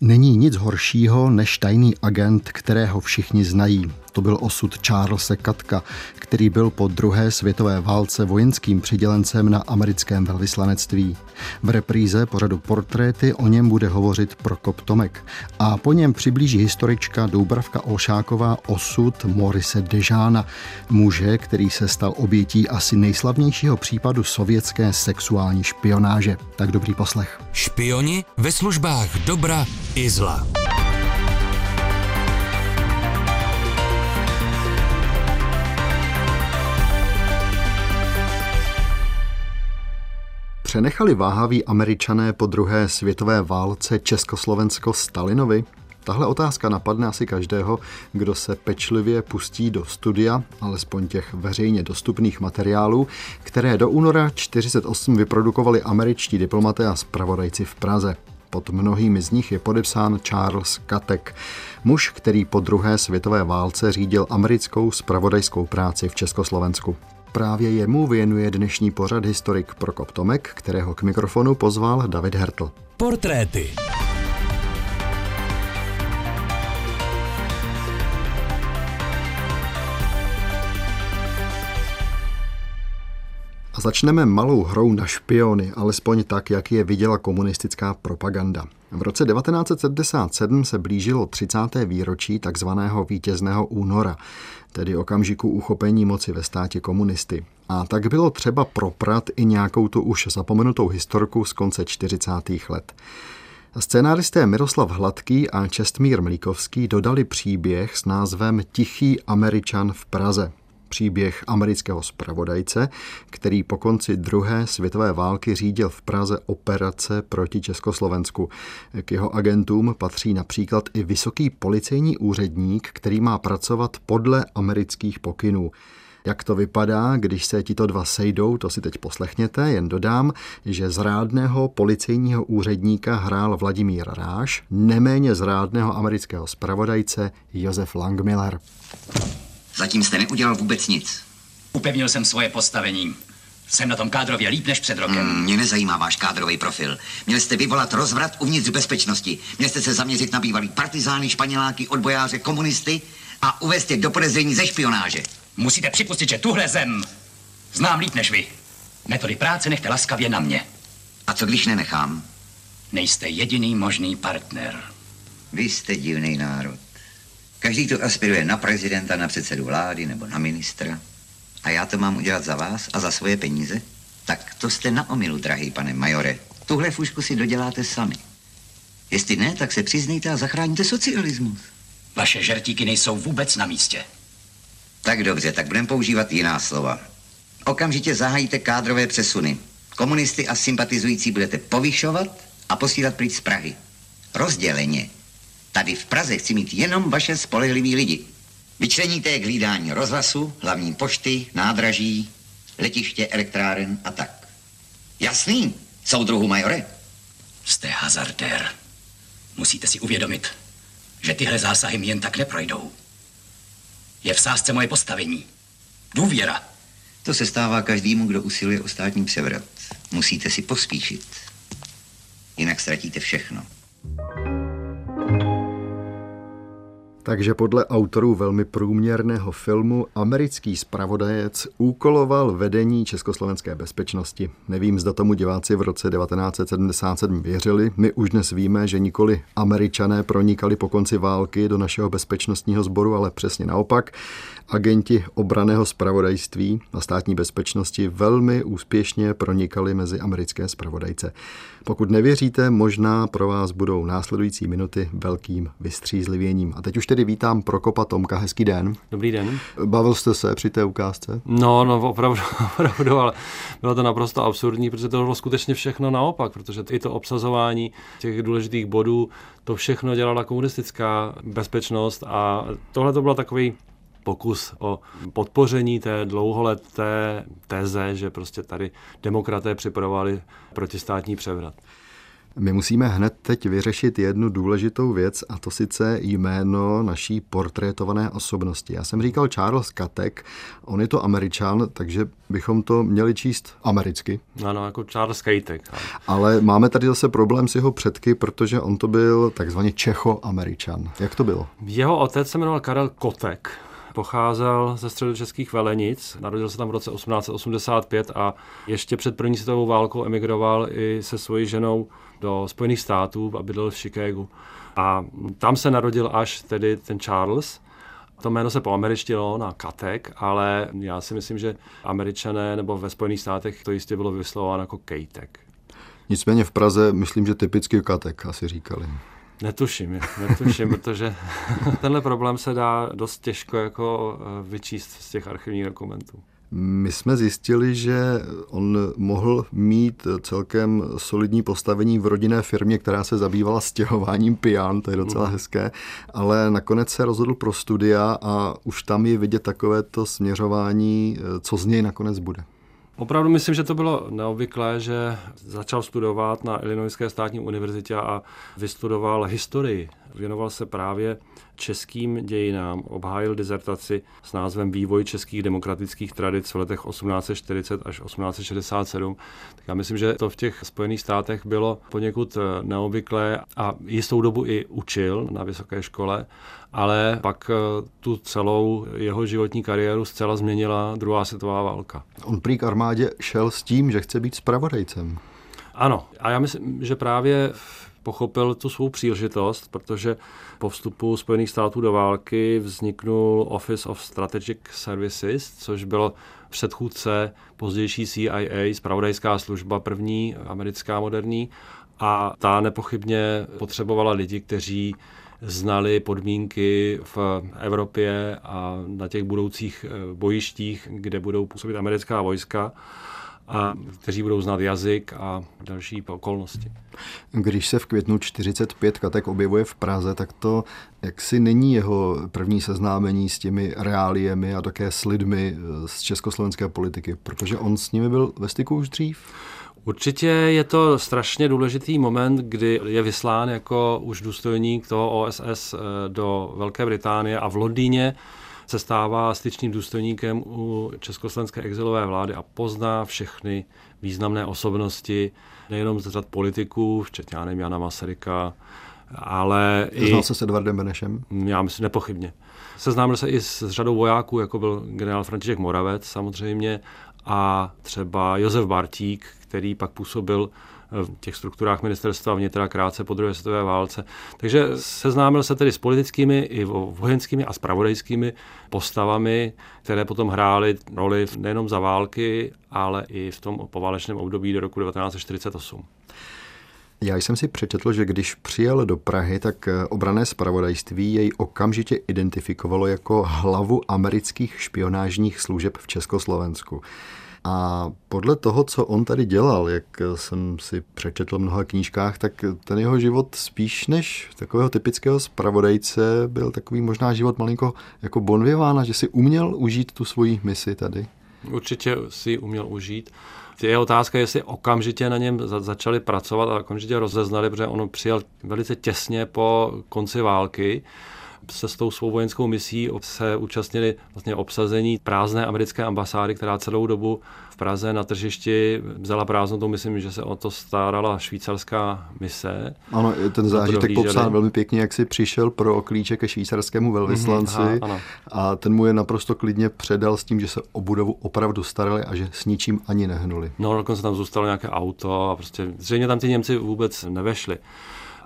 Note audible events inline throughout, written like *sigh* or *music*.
Není nic horšího než tajný agent, kterého všichni znají. To byl osud Charlesa Katka, který byl po druhé světové válce vojenským přidělencem na americkém velvyslanectví. V repríze pořadu Portréty o něm bude hovořit Prokop Tomek a po něm přiblíží historička Doubravka Olšáková osud Morise Dežána, muže, který se stal obětí asi nejslavnějšího případu sovětské sexuální špionáže. Tak dobrý poslech. Špioni ve službách dobra i zla. Přenechali váhaví američané po druhé světové válce Československo Stalinovi? Tahle otázka napadne asi každého, kdo se pečlivě pustí do studia, alespoň těch veřejně dostupných materiálů, které do února 1948 vyprodukovali američtí diplomaté a zpravodajci v Praze. Pod mnohými z nich je podepsán Charles Katek, muž, který po druhé světové válce řídil americkou spravodajskou práci v Československu. Právě jemu věnuje dnešní pořad historik Prokop Tomek, kterého k mikrofonu pozval David Hertl. Portréty. A začneme malou hrou na špiony, alespoň tak, jak je viděla komunistická propaganda. V roce 1977 se blížilo 30. výročí takzvaného vítězného února, tedy okamžiku uchopení moci ve státě komunisty. A tak bylo třeba proprat i nějakou tu už zapomenutou historku z konce 40. let. Scénáristé Miroslav Hladký a Čestmír Mlíkovský dodali příběh s názvem Tichý Američan v Praze příběh amerického zpravodajce, který po konci druhé světové války řídil v Praze operace proti Československu. K jeho agentům patří například i vysoký policejní úředník, který má pracovat podle amerických pokynů. Jak to vypadá, když se tito dva sejdou, to si teď poslechněte, jen dodám, že zrádného policejního úředníka hrál Vladimír Ráš, neméně zrádného amerického zpravodajce Josef Langmiller. Zatím jste neudělal vůbec nic. Upevnil jsem svoje postavení. Jsem na tom kádrově líp než před rokem. Hmm, mě nezajímá váš kádrový profil. Měl jste vyvolat rozvrat uvnitř bezpečnosti. Měl jste se zaměřit na bývalý partizány, španěláky, odbojáře, komunisty a uvést je do podezření ze špionáže. Musíte připustit, že tuhle zem znám líp než vy. Metody práce nechte laskavě na mě. A co když nenechám? Nejste jediný možný partner. Vy jste divný národ. Každý tu aspiruje na prezidenta, na předsedu vlády nebo na ministra. A já to mám udělat za vás a za svoje peníze? Tak to jste na omilu, drahý pane majore. Tuhle fušku si doděláte sami. Jestli ne, tak se přiznejte a zachráníte socialismus. Vaše žertíky nejsou vůbec na místě. Tak dobře, tak budeme používat jiná slova. Okamžitě zahájíte kádrové přesuny. Komunisty a sympatizující budete povyšovat a posílat pryč z Prahy. Rozděleně. Tady v Praze chci mít jenom vaše spolehlivý lidi. Vyčleníte je k hlídání rozhlasu, hlavní pošty, nádraží, letiště, elektráren a tak. Jasný, soudruhu majore? Jste hazardér. Musíte si uvědomit, že tyhle zásahy mi jen tak neprojdou. Je v sázce moje postavení. Důvěra. To se stává každému, kdo usiluje o státní převrat. Musíte si pospíšit. Jinak ztratíte všechno. Takže podle autorů velmi průměrného filmu americký zpravodajec úkoloval vedení československé bezpečnosti. Nevím, zda tomu diváci v roce 1977 věřili. My už dnes víme, že nikoli američané pronikali po konci války do našeho bezpečnostního sboru, ale přesně naopak. Agenti obraného zpravodajství a státní bezpečnosti velmi úspěšně pronikali mezi americké zpravodajce. Pokud nevěříte, možná pro vás budou následující minuty velkým vystřízlivěním. A teď už tedy vítám Prokopa Tomka. Hezký den. Dobrý den. Bavil jste se při té ukázce? No, no, opravdu, *laughs* opravdu, ale bylo to naprosto absurdní, protože to bylo skutečně všechno naopak, protože i to obsazování těch důležitých bodů, to všechno dělala komunistická bezpečnost a tohle to bylo takový pokus o podpoření té dlouholeté teze, že prostě tady demokraté připravovali protistátní převrat. My musíme hned teď vyřešit jednu důležitou věc a to sice jméno naší portrétované osobnosti. Já jsem říkal Charles Katek, on je to američan, takže bychom to měli číst americky. Ano, jako Charles Katek. Ale máme tady zase problém s jeho předky, protože on to byl takzvaně Čecho-američan. Jak to bylo? Jeho otec se jmenoval Karel Kotek, pocházel ze středočeských Velenic, narodil se tam v roce 1885 a ještě před první světovou válkou emigroval i se svojí ženou do Spojených států a bydlel v Chicagu. A tam se narodil až tedy ten Charles. To jméno se poameričtilo na Katek, ale já si myslím, že američané nebo ve Spojených státech to jistě bylo vyslovováno jako Kejtek. Nicméně v Praze myslím, že typicky Katek asi říkali. Netuším, netuším, protože *laughs* tenhle problém se dá dost těžko jako eh, vyčíst z těch archivních dokumentů. My jsme zjistili, že on mohl mít celkem solidní postavení v rodinné firmě, která se zabývala stěhováním pijan, to je docela mhm. hezké, ale nakonec se rozhodl pro studia a už tam je vidět takovéto směřování, co z něj nakonec bude. Opravdu myslím, že to bylo neobvyklé, že začal studovat na Illinoiské státní univerzitě a vystudoval historii. Věnoval se právě českým dějinám, obhájil dizertaci s názvem Vývoj českých demokratických tradic v letech 1840 až 1867. Tak já myslím, že to v těch Spojených státech bylo poněkud neobvyklé a jistou dobu i učil na vysoké škole ale pak eh, tu celou jeho životní kariéru zcela změnila druhá světová válka. On prý k armádě šel s tím, že chce být spravodajcem. Ano, a já myslím, že právě pochopil tu svou příležitost, protože po vstupu Spojených států do války vzniknul Office of Strategic Services, což bylo předchůdce pozdější CIA, spravodajská služba první, americká moderní, a ta nepochybně potřebovala lidi, kteří znali podmínky v Evropě a na těch budoucích bojištích, kde budou působit americká vojska a kteří budou znát jazyk a další okolnosti. Když se v květnu 45 Katek objevuje v Praze, tak to jaksi není jeho první seznámení s těmi reáliemi a také s lidmi eh, z československé politiky, protože on s nimi byl ve styku už dřív. Určitě je to strašně důležitý moment, kdy je vyslán jako už důstojník toho OSS eh, do Velké Británie a v Londýně se stává styčným důstojníkem u československé exilové vlády a pozná všechny významné osobnosti, nejenom z řad politiků, včetně nevím, Jana Masaryka, ale Znal i... se s Edvardem Benešem? Já myslím nepochybně. Seznámil se i s řadou vojáků, jako byl generál František Moravec samozřejmě, a třeba Josef Bartík, který pak působil v těch strukturách ministerstva vnitra krátce po druhé světové válce. Takže seznámil se tedy s politickými i vojenskými a spravodajskými postavami, které potom hrály roli nejenom za války, ale i v tom poválečném období do roku 1948. Já jsem si přečetl, že když přijel do Prahy, tak obrané spravodajství jej okamžitě identifikovalo jako hlavu amerických špionážních služeb v Československu. A podle toho, co on tady dělal, jak jsem si přečetl v mnoha knížkách, tak ten jeho život spíš než takového typického spravodajce byl takový možná život malinko jako Bonvivána, že si uměl užít tu svoji misi tady. Určitě si uměl užít. Je otázka, jestli okamžitě na něm začali pracovat a okamžitě rozeznali, protože on přijel velice těsně po konci války se s tou svou vojenskou misí se účastnili vlastně obsazení prázdné americké ambasády, která celou dobu v Praze na tržišti vzala prázdnou, to myslím, že se o to starala švýcarská mise. Ano, ten zážitek popsán velmi pěkně, jak si přišel pro klíče ke švýcarskému velvyslanci mm-hmm, aha, a ten mu je naprosto klidně předal s tím, že se o budovu opravdu starali a že s ničím ani nehnuli. No, dokonce tam zůstalo nějaké auto a prostě zřejmě tam ty Němci vůbec nevešli.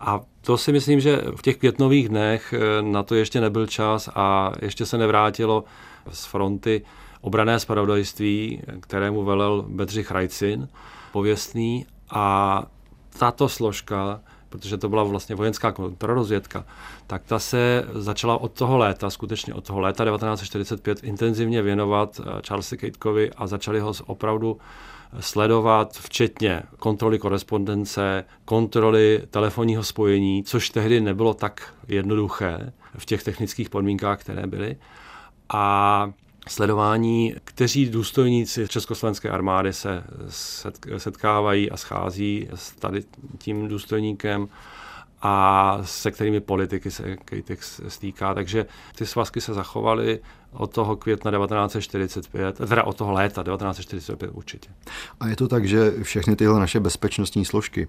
A to si myslím, že v těch květnových dnech eh, na to ještě nebyl čas a ještě se nevrátilo z fronty obrané spravodajství, kterému velel Bedřich Rajcin, pověstný. A tato složka, protože to byla vlastně vojenská kontrarozvědka, tak ta se začala od toho léta, skutečně od toho léta 1945 intenzivně věnovat eh, Charlesi Catekovi a začali ho opravdu sledovat, včetně kontroly korespondence, kontroly telefonního spojení, což tehdy nebylo tak jednoduché v těch technických podmínkách, které byly. A sledování, kteří důstojníci československé armády se setkávají a schází s tady tím důstojníkem a se kterými politiky se Kejtek stýká. Takže ty svazky se zachovaly od toho května 1945, teda od toho léta 1945 určitě. A je to tak, že všechny tyhle naše bezpečnostní složky,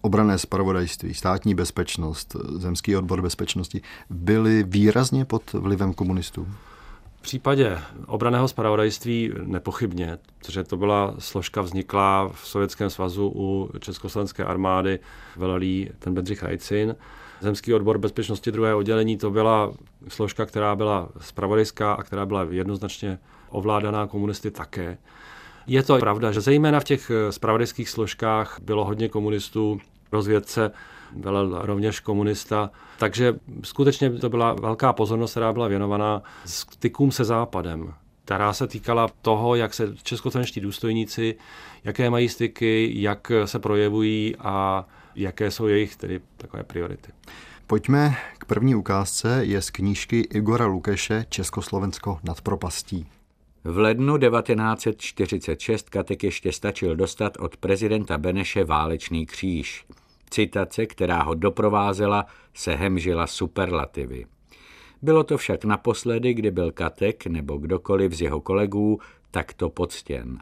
obrané spravodajství, státní bezpečnost, zemský odbor bezpečnosti, byly výrazně pod vlivem komunistů? V případě obraného spravodajství nepochybně, protože to byla složka vzniklá v Sovětském svazu u Československé armády, velelí ten Bedřich Rajcin. Zemský odbor bezpečnosti druhé oddělení to byla složka, která byla spravodajská a která byla jednoznačně ovládaná komunisty také. Je to pravda, že zejména v těch spravodajských složkách bylo hodně komunistů, rozvědce velel rovněž komunista. Takže skutečně to byla velká pozornost, která byla věnovaná stykům se Západem která se týkala toho, jak se českoslovenští důstojníci, jaké mají styky, jak se projevují a jaké jsou jejich tedy takové priority. Pojďme k první ukázce, je z knížky Igora Lukeše Československo nad propastí. V lednu 1946 Katek ještě stačil dostat od prezidenta Beneše válečný kříž. Citace, která ho doprovázela, se hemžila superlativy. Bylo to však naposledy, kdy byl Katek nebo kdokoliv z jeho kolegů takto poctěn.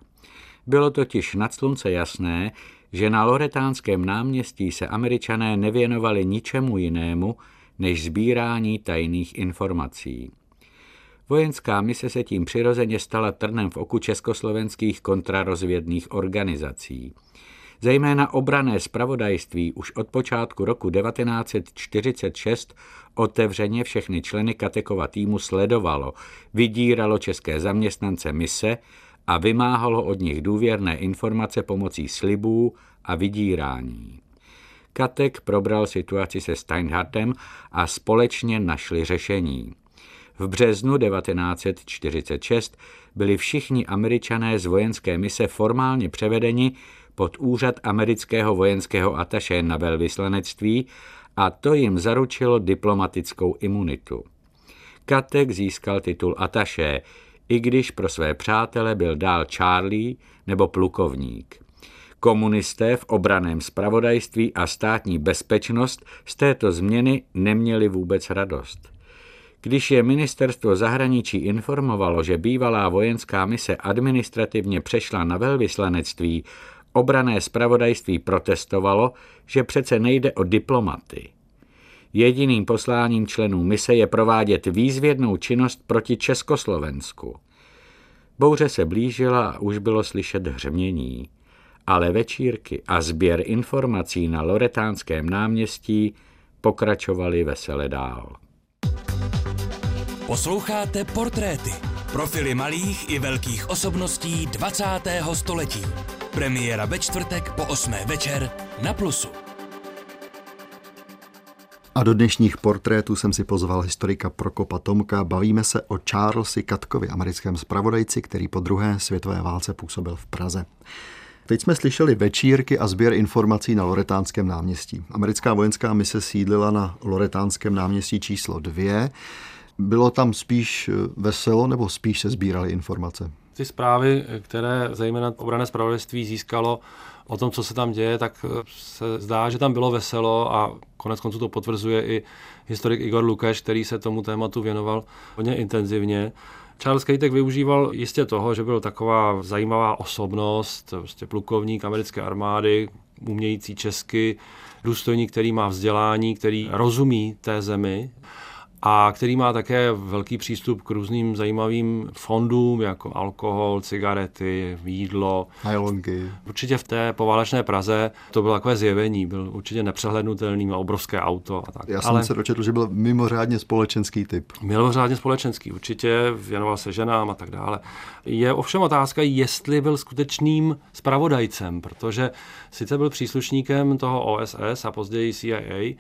Bylo totiž nad slunce jasné, že na Loretánském náměstí se američané nevěnovali ničemu jinému, než sbírání tajných informací. Vojenská mise se tím přirozeně stala trnem v oku československých kontrarozvědných organizací. Zejména obrané spravodajství už od počátku roku 1946 otevřeně všechny členy Katekova týmu sledovalo, vydíralo české zaměstnance mise a vymáhalo od nich důvěrné informace pomocí slibů a vydírání. Katek probral situaci se Steinhardtem a společně našli řešení. V březnu 1946 byli všichni američané z vojenské mise formálně převedeni pod úřad amerického vojenského ataše na velvyslanectví a to jim zaručilo diplomatickou imunitu. Katek získal titul ataše, i když pro své přátele byl dál Charlie nebo plukovník. Komunisté v obraném spravodajství a státní bezpečnost z této změny neměli vůbec radost. Když je ministerstvo zahraničí informovalo, že bývalá vojenská mise administrativně přešla na velvyslanectví Obrané spravodajství protestovalo, že přece nejde o diplomaty. Jediným posláním členů mise je provádět výzvědnou činnost proti Československu. Bouře se blížila a už bylo slyšet hřmění, ale večírky a sběr informací na Loretánském náměstí pokračovaly vesele dál. Posloucháte portréty, profily malých i velkých osobností 20. století. Premiéra ve čtvrtek po 8. večer na Plusu. A do dnešních portrétů jsem si pozval historika Prokopa Tomka. Bavíme se o Charlesi Katkovi, americkém zpravodajci, který po druhé světové válce působil v Praze. Teď jsme slyšeli večírky a sběr informací na Loretánském náměstí. Americká vojenská mise sídlila na Loretánském náměstí číslo dvě. Bylo tam spíš veselo nebo spíš se sbíraly informace? Ty zprávy, které zejména obrané spravodajství získalo o tom, co se tam děje, tak se zdá, že tam bylo veselo a konec konců to potvrzuje i historik Igor Lukeš, který se tomu tématu věnoval hodně intenzivně. Charles Kejtek využíval jistě toho, že byl taková zajímavá osobnost, prostě plukovník americké armády, umějící česky, důstojník, který má vzdělání, který rozumí té zemi a který má také velký přístup k různým zajímavým fondům, jako alkohol, cigarety, jídlo. Nylonky. Určitě v té poválečné Praze to bylo takové zjevení, byl určitě nepřehlednutelný, měl obrovské auto a tak. Já jsem Ale... se dočetl, že byl mimořádně společenský typ. Mimořádně společenský, určitě věnoval se ženám a tak dále. Je ovšem otázka, jestli byl skutečným spravodajcem, protože sice byl příslušníkem toho OSS a později CIA,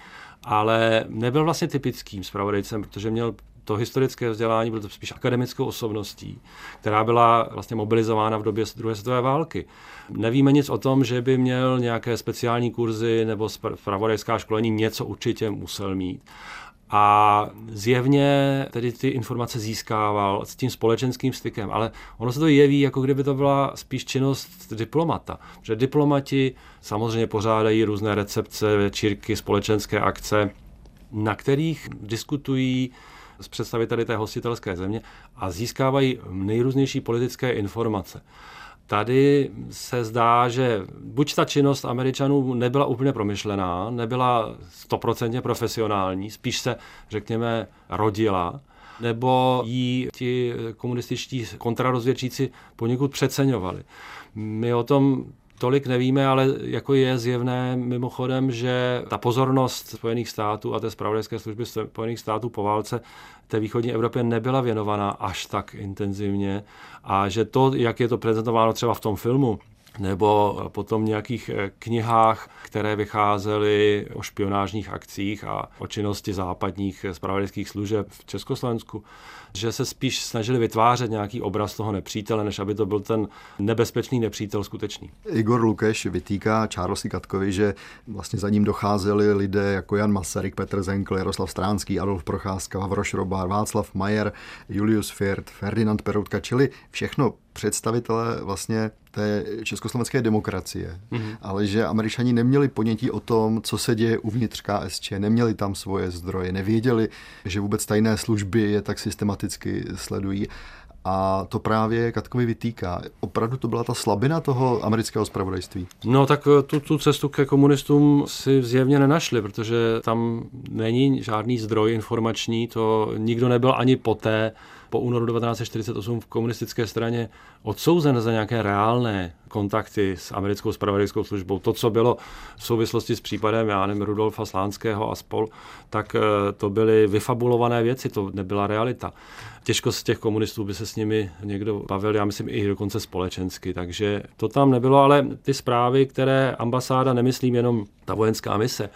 ale nebyl vlastně typickým zpravodajcem, protože měl to historické vzdělání, byl to spíš akademickou osobností, která byla vlastně mobilizována v době druhé světové války. Nevíme nic o tom, že by měl nějaké speciální kurzy nebo zpravodajská školení, něco určitě musel mít. A zjevně tedy ty informace získával s tím společenským stykem, ale ono se to jeví, jako kdyby to byla spíš činnost diplomata. Že diplomati samozřejmě pořádají různé recepce, večírky, společenské akce, na kterých diskutují s představiteli té hostitelské země a získávají nejrůznější politické informace. Tady se zdá, že buď ta činnost Američanů nebyla úplně promyšlená, nebyla stoprocentně profesionální, spíš se, řekněme, rodila, nebo ji ti komunističtí kontrarozvědčíci poněkud přeceňovali. My o tom tolik nevíme, ale jako je zjevné mimochodem, že ta pozornost Spojených států a té spravodajské služby Spojených států po válce té východní Evropě nebyla věnovaná až tak intenzivně a že to, jak je to prezentováno třeba v tom filmu, nebo potom nějakých eh, knihách, které vycházely o špionážních akcích a o činnosti západních spravodajských služeb v Československu, že se spíš snažili vytvářet nějaký obraz toho nepřítele, než aby to byl ten nebezpečný nepřítel skutečný. Igor Lukeš vytýká Charlesi Katkovi, že vlastně za ním docházeli lidé jako Jan Masaryk, Petr Zenkl, Jaroslav Stránský, Adolf Procházka, Vavroš Robár, Václav Majer, Julius Fiert, Ferdinand Peroutka, čili všechno představitelé vlastně té československé demokracie, mm-hmm. ale že američani neměli ponětí o tom, co se děje uvnitř KSČ, neměli tam svoje zdroje, nevěděli, že vůbec tajné služby je tak systematicky sledují. A to právě Katkovi vytýká. Opravdu to byla ta slabina toho amerického zpravodajství? No tak eh, tu, tu cestu ke komunistům si zjevně nenašli, protože tam není žádný zdroj informační, to nikdo nebyl ani poté, po únoru 1948 v komunistické straně odsouzen za nějaké reálné kontakty s americkou spravodajskou službou. To, co bylo v souvislosti s případem, já nevím, Rudolfa Slánského a spol, tak eh, to byly vyfabulované věci, to nebyla realita. Těžko z těch komunistů by se s nimi někdo bavil, já myslím i dokonce společensky, takže to tam nebylo, ale ty zprávy, které ambasáda, nemyslím jenom ta vojenská mise,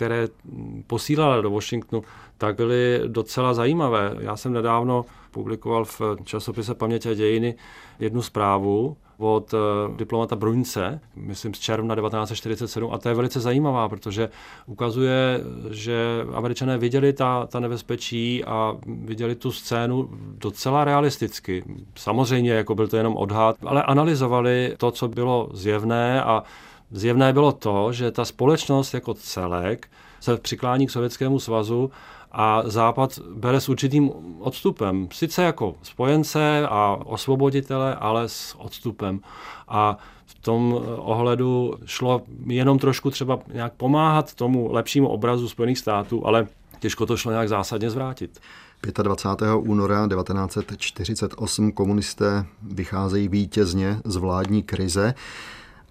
které posílala do Washingtonu, tak byly docela zajímavé. Já jsem nedávno publikoval v časopise Paměť a dějiny jednu zprávu od eh, diplomata Bruňce, myslím z června 1947, a to je velice zajímavá, protože ukazuje, že američané viděli ta, ta nebezpečí a viděli tu scénu docela realisticky. Samozřejmě, jako byl to jenom odhad, ale analyzovali to, co bylo zjevné a zjevné bylo to, že ta společnost jako celek se přiklání k Sovětskému svazu a Západ bere s určitým odstupem. Sice jako spojence a osvoboditele, ale s odstupem. A v tom ohledu šlo jenom trošku třeba nějak pomáhat tomu lepšímu obrazu Spojených států, ale těžko to šlo nějak zásadně zvrátit. 25. února 1948 komunisté vycházejí vítězně z vládní krize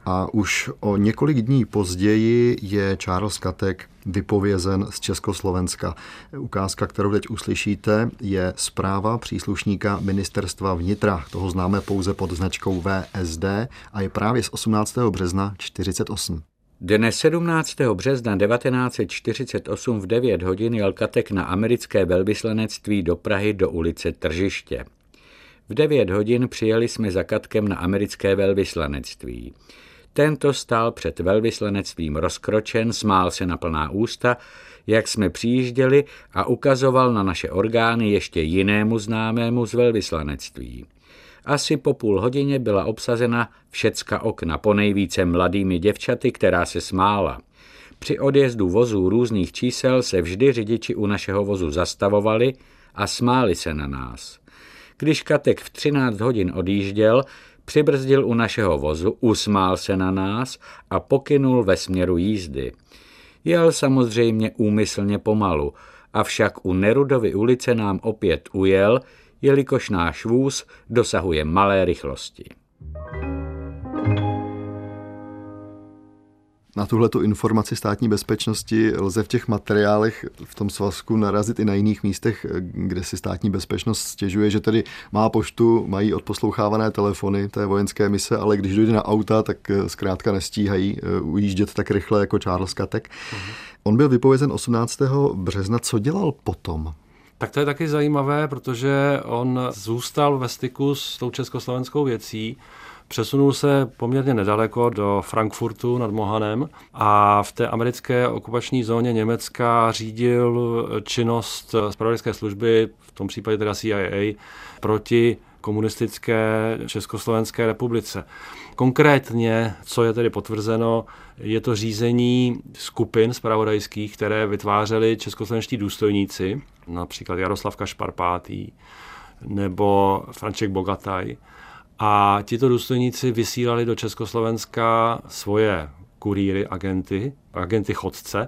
a už o několik dní později je Charles Katek vypovězen z Československa. Ukázka, kterou teď uslyšíte, je zpráva příslušníka ministerstva vnitra. Toho známe pouze pod značkou VSD a je právě z 18. března 48. Dne 17. března 1948 v 9 hodin jel Katek na americké velvyslanectví do Prahy do ulice Tržiště. V 9 hodin přijeli jsme za Katkem na americké velvyslanectví. Tento stál před velvyslanectvím rozkročen, smál se na plná ústa, jak jsme přijížděli a ukazoval na naše orgány ještě jinému známému z velvyslanectví. Asi po půl hodině byla obsazena všecka okna, ponejvíce mladými děvčaty, která se smála. Při odjezdu vozů různých čísel se vždy řidiči u našeho vozu zastavovali a smáli se na nás. Když Katek v 13 hodin odjížděl, Přibrzdil u našeho vozu, usmál se na nás a pokynul ve směru jízdy. Jel samozřejmě úmyslně pomalu, avšak u Nerudovy ulice nám opět ujel, jelikož náš vůz dosahuje malé rychlosti. Na tuhle informaci státní bezpečnosti lze v těch materiálech v tom svazku narazit i na jiných místech, kde si státní bezpečnost stěžuje, že tedy má poštu, mají odposlouchávané telefony té vojenské mise, ale když dojde na auta, tak eh, zkrátka nestíhají eh, ujíždět tak rychle jako Charles Katek. Uh-huh. On byl vypovězen 18. března. Co dělal potom? Tak to je taky zajímavé, protože on zůstal ve styku s tou československou věcí přesunul se poměrně nedaleko do Frankfurtu nad Mohanem a v té americké okupační zóně Německa řídil činnost zpravodajské služby, v tom případě teda CIA, proti komunistické Československé republice. Konkrétně, co je tedy potvrzeno, je to řízení skupin spravodajských, které vytvářeli českoslovenští důstojníci, například Jaroslav Kašparpátý nebo Franček Bogataj. A tito důstojníci vysílali do Československa svoje kurýry, agenty, agenty chodce,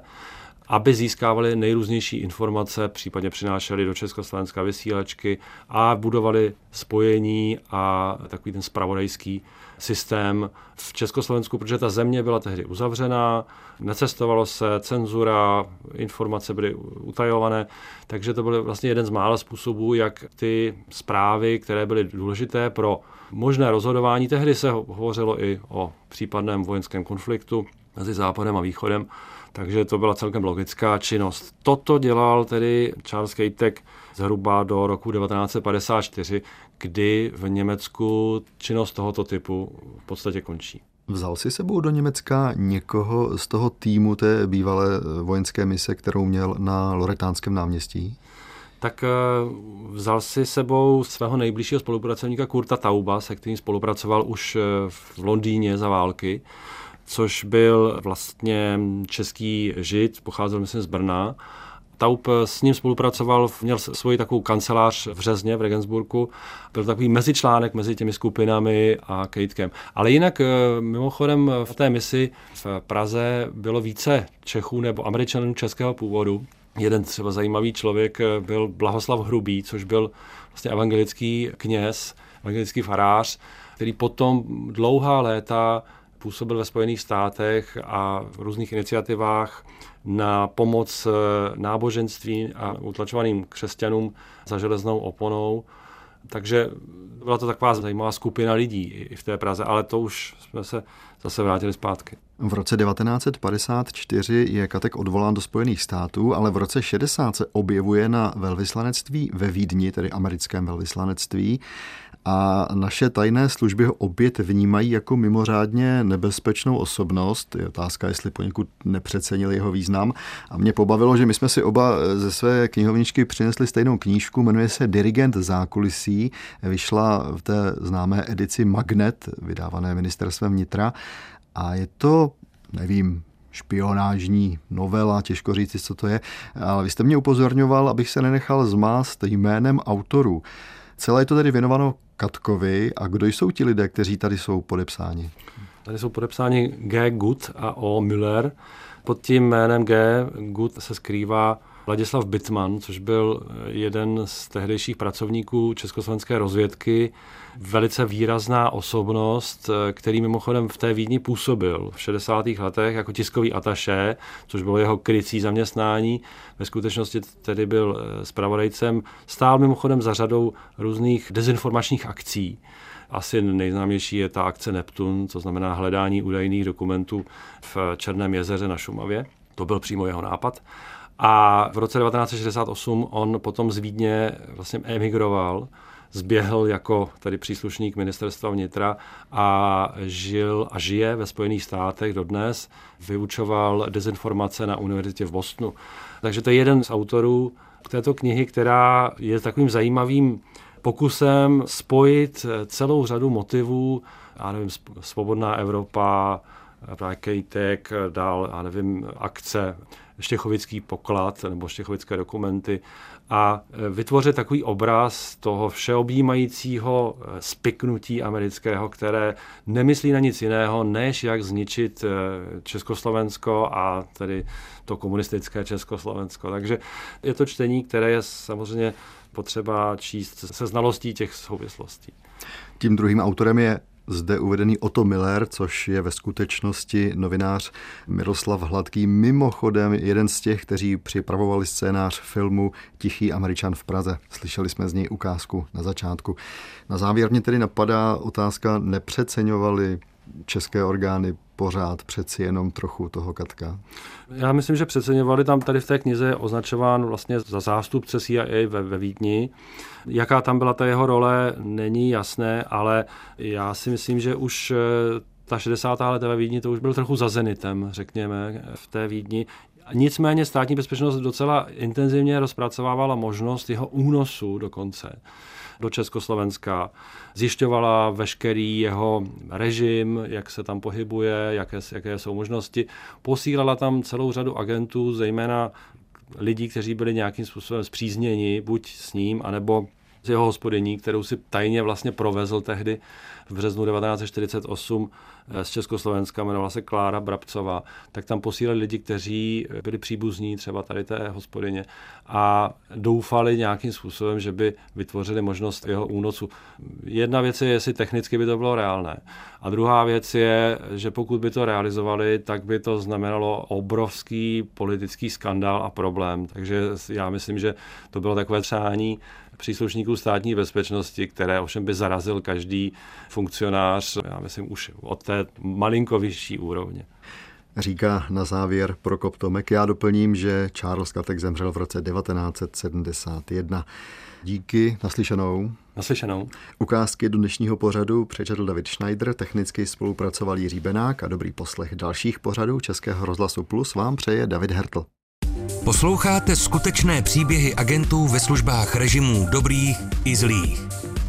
aby získávali nejrůznější informace, případně přinášeli do Československa vysílačky a budovali spojení a takový ten spravodajský systém v Československu, protože ta země byla tehdy uzavřená, necestovalo se, cenzura, informace byly utajované, takže to byl vlastně jeden z mála způsobů, jak ty zprávy, které byly důležité pro možné rozhodování, tehdy se hovořilo i o případném vojenském konfliktu mezi Západem a Východem, takže to byla celkem logická činnost. Toto dělal tedy Charles Kejtek zhruba do roku 1954, kdy v Německu činnost tohoto typu v podstatě končí. Vzal si sebou do Německa někoho z toho týmu té bývalé vojenské mise, kterou měl na Loretánském náměstí? Tak eh, vzal si sebou svého nejbližšího spolupracovníka Kurta Tauba, se kterým spolupracoval už eh, v Londýně za války což byl vlastně český žid, pocházel myslím z Brna. Taup s ním spolupracoval, měl svoji takovou kancelář v Řezně, v Regensburgu. Byl takový mezičlánek mezi těmi skupinami a Kejtkem. Ale jinak eh, mimochodem v té misi v Praze bylo více Čechů nebo Američanů českého původu. Jeden třeba zajímavý člověk eh, byl Blahoslav Hrubý, což byl vlastně evangelický kněz, evangelický farář, který potom dlouhá léta působil ve Spojených státech a v různých iniciativách na pomoc eh, náboženství a utlačovaným křesťanům za železnou oponou. Takže byla to taková zajímavá skupina lidí i v té Praze, ale to už jsme se zase vrátili zpátky. V roce 1954 je Katek odvolán do Spojených států, ale v roce 60 se objevuje na velvyslanectví ve Vídni, tedy americkém velvyslanectví a naše tajné služby ho opět vnímají jako mimořádně nebezpečnou osobnost. Je otázka, jestli poněkud nepřecenili jeho význam. A mě pobavilo, že my jsme si oba ze své knihovničky přinesli stejnou knížku, jmenuje se Dirigent zákulisí. Vyšla v té známé edici Magnet, vydávané ministerstvem vnitra. A je to, nevím, špionážní novela, těžko říct, co to je, ale vy jste mě upozorňoval, abych se nenechal zmást jménem autorů. Celé je to tedy věnováno Katkovi. A kdo jsou ti lidé, kteří tady jsou podepsáni? Tady jsou podepsáni G. Gut a O. Müller. Pod tím jménem G. Gut se skrývá Vladislav Bitman, což byl jeden z tehdejších pracovníků československé rozvědky, velice výrazná osobnost, který mimochodem v té Vídni působil v 60. letech jako tiskový ataše, což bylo jeho krycí zaměstnání. Ve skutečnosti tedy byl spravodajcem, stál mimochodem za řadou různých dezinformačních akcí. Asi nejznámější je ta akce Neptun, to znamená hledání údajných dokumentů v Černém jezeře na Šumavě. To byl přímo jeho nápad. A v roce 1968 on potom z Vídně vlastně emigroval, zběhl jako tady příslušník ministerstva vnitra a žil a žije ve Spojených státech dodnes. Vyučoval dezinformace na univerzitě v Bostonu. Takže to je jeden z autorů této knihy, která je takovým zajímavým pokusem spojit celou řadu motivů, já nevím, Svobodná Evropa, právě Kejtek, dál, já nevím, akce štěchovický poklad nebo štěchovické dokumenty a e, vytvořit takový obraz toho všeobjímajícího e, spiknutí amerického, které nemyslí na nic jiného, než jak zničit e, Československo a tedy to komunistické Československo. Takže je to čtení, které je samozřejmě potřeba číst se znalostí těch souvislostí. Tím druhým autorem je zde uvedený Otto Miller, což je ve skutečnosti novinář Miroslav Hladký, mimochodem jeden z těch, kteří připravovali scénář filmu Tichý Američan v Praze. Slyšeli jsme z něj ukázku na začátku. Na závěr mě tedy napadá otázka, nepřeceňovali české orgány pořád přeci jenom trochu toho Katka? Já myslím, že přeceňovali tam tady v té knize je označován vlastně za zástupce CIA ve, ve Vídni. Jaká tam byla ta jeho role, není jasné, ale já si myslím, že už eh, ta 60. leta ve Vídni, to už byl trochu za zenitem, řekněme, v té Vídni. Nicméně státní bezpečnost docela intenzivně rozpracovávala možnost jeho únosu dokonce do Československa, zjišťovala veškerý jeho režim, jak se tam pohybuje, jaké, jaké jsou možnosti. Posílala tam celou řadu agentů, zejména lidí, kteří byli nějakým způsobem zpřízněni, buď s ním, anebo z jeho hospodyní, kterou si tajně vlastně provezl tehdy v březnu 1948 eh, z Československa, jmenovala se Klára Brabcová, tak tam posílali lidi, kteří byli příbuzní třeba tady té hospodyně a doufali nějakým způsobem, že by vytvořili možnost jeho únosu. Jedna věc je, jestli technicky by to bylo reálné. A druhá věc je, že pokud by to realizovali, tak by to znamenalo obrovský politický skandál a problém. Takže já myslím, že to bylo takové přání příslušníků státní bezpečnosti, které ovšem by zarazil každý funkcionář, já myslím, už od té malinko vyšší úrovně. Říká na závěr Prokop Tomek. Já doplním, že Charles Katek zemřel v roce 1971. Díky, naslyšenou. Naslyšenou. Ukázky do dnešního pořadu přečetl David Schneider, technicky spolupracoval Jiří Benák a dobrý poslech dalších pořadů Českého rozhlasu Plus vám přeje David Hertl. Posloucháte skutečné příběhy agentů ve službách režimů dobrých i zlých.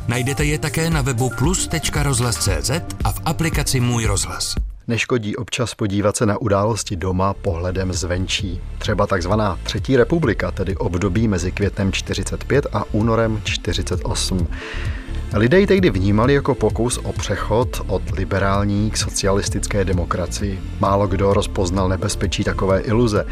Najdete je také na webu plus.rozhlas.cz a v aplikaci Můj rozhlas. Neškodí občas podívat se na události doma pohledem zvenčí. Třeba takzvaná Třetí republika, tedy období mezi květnem 45 a únorem 48. Lidé ji tehdy vnímali jako pokus o přechod od liberální k socialistické demokracii. Málo kdo rozpoznal nebezpečí takové iluze.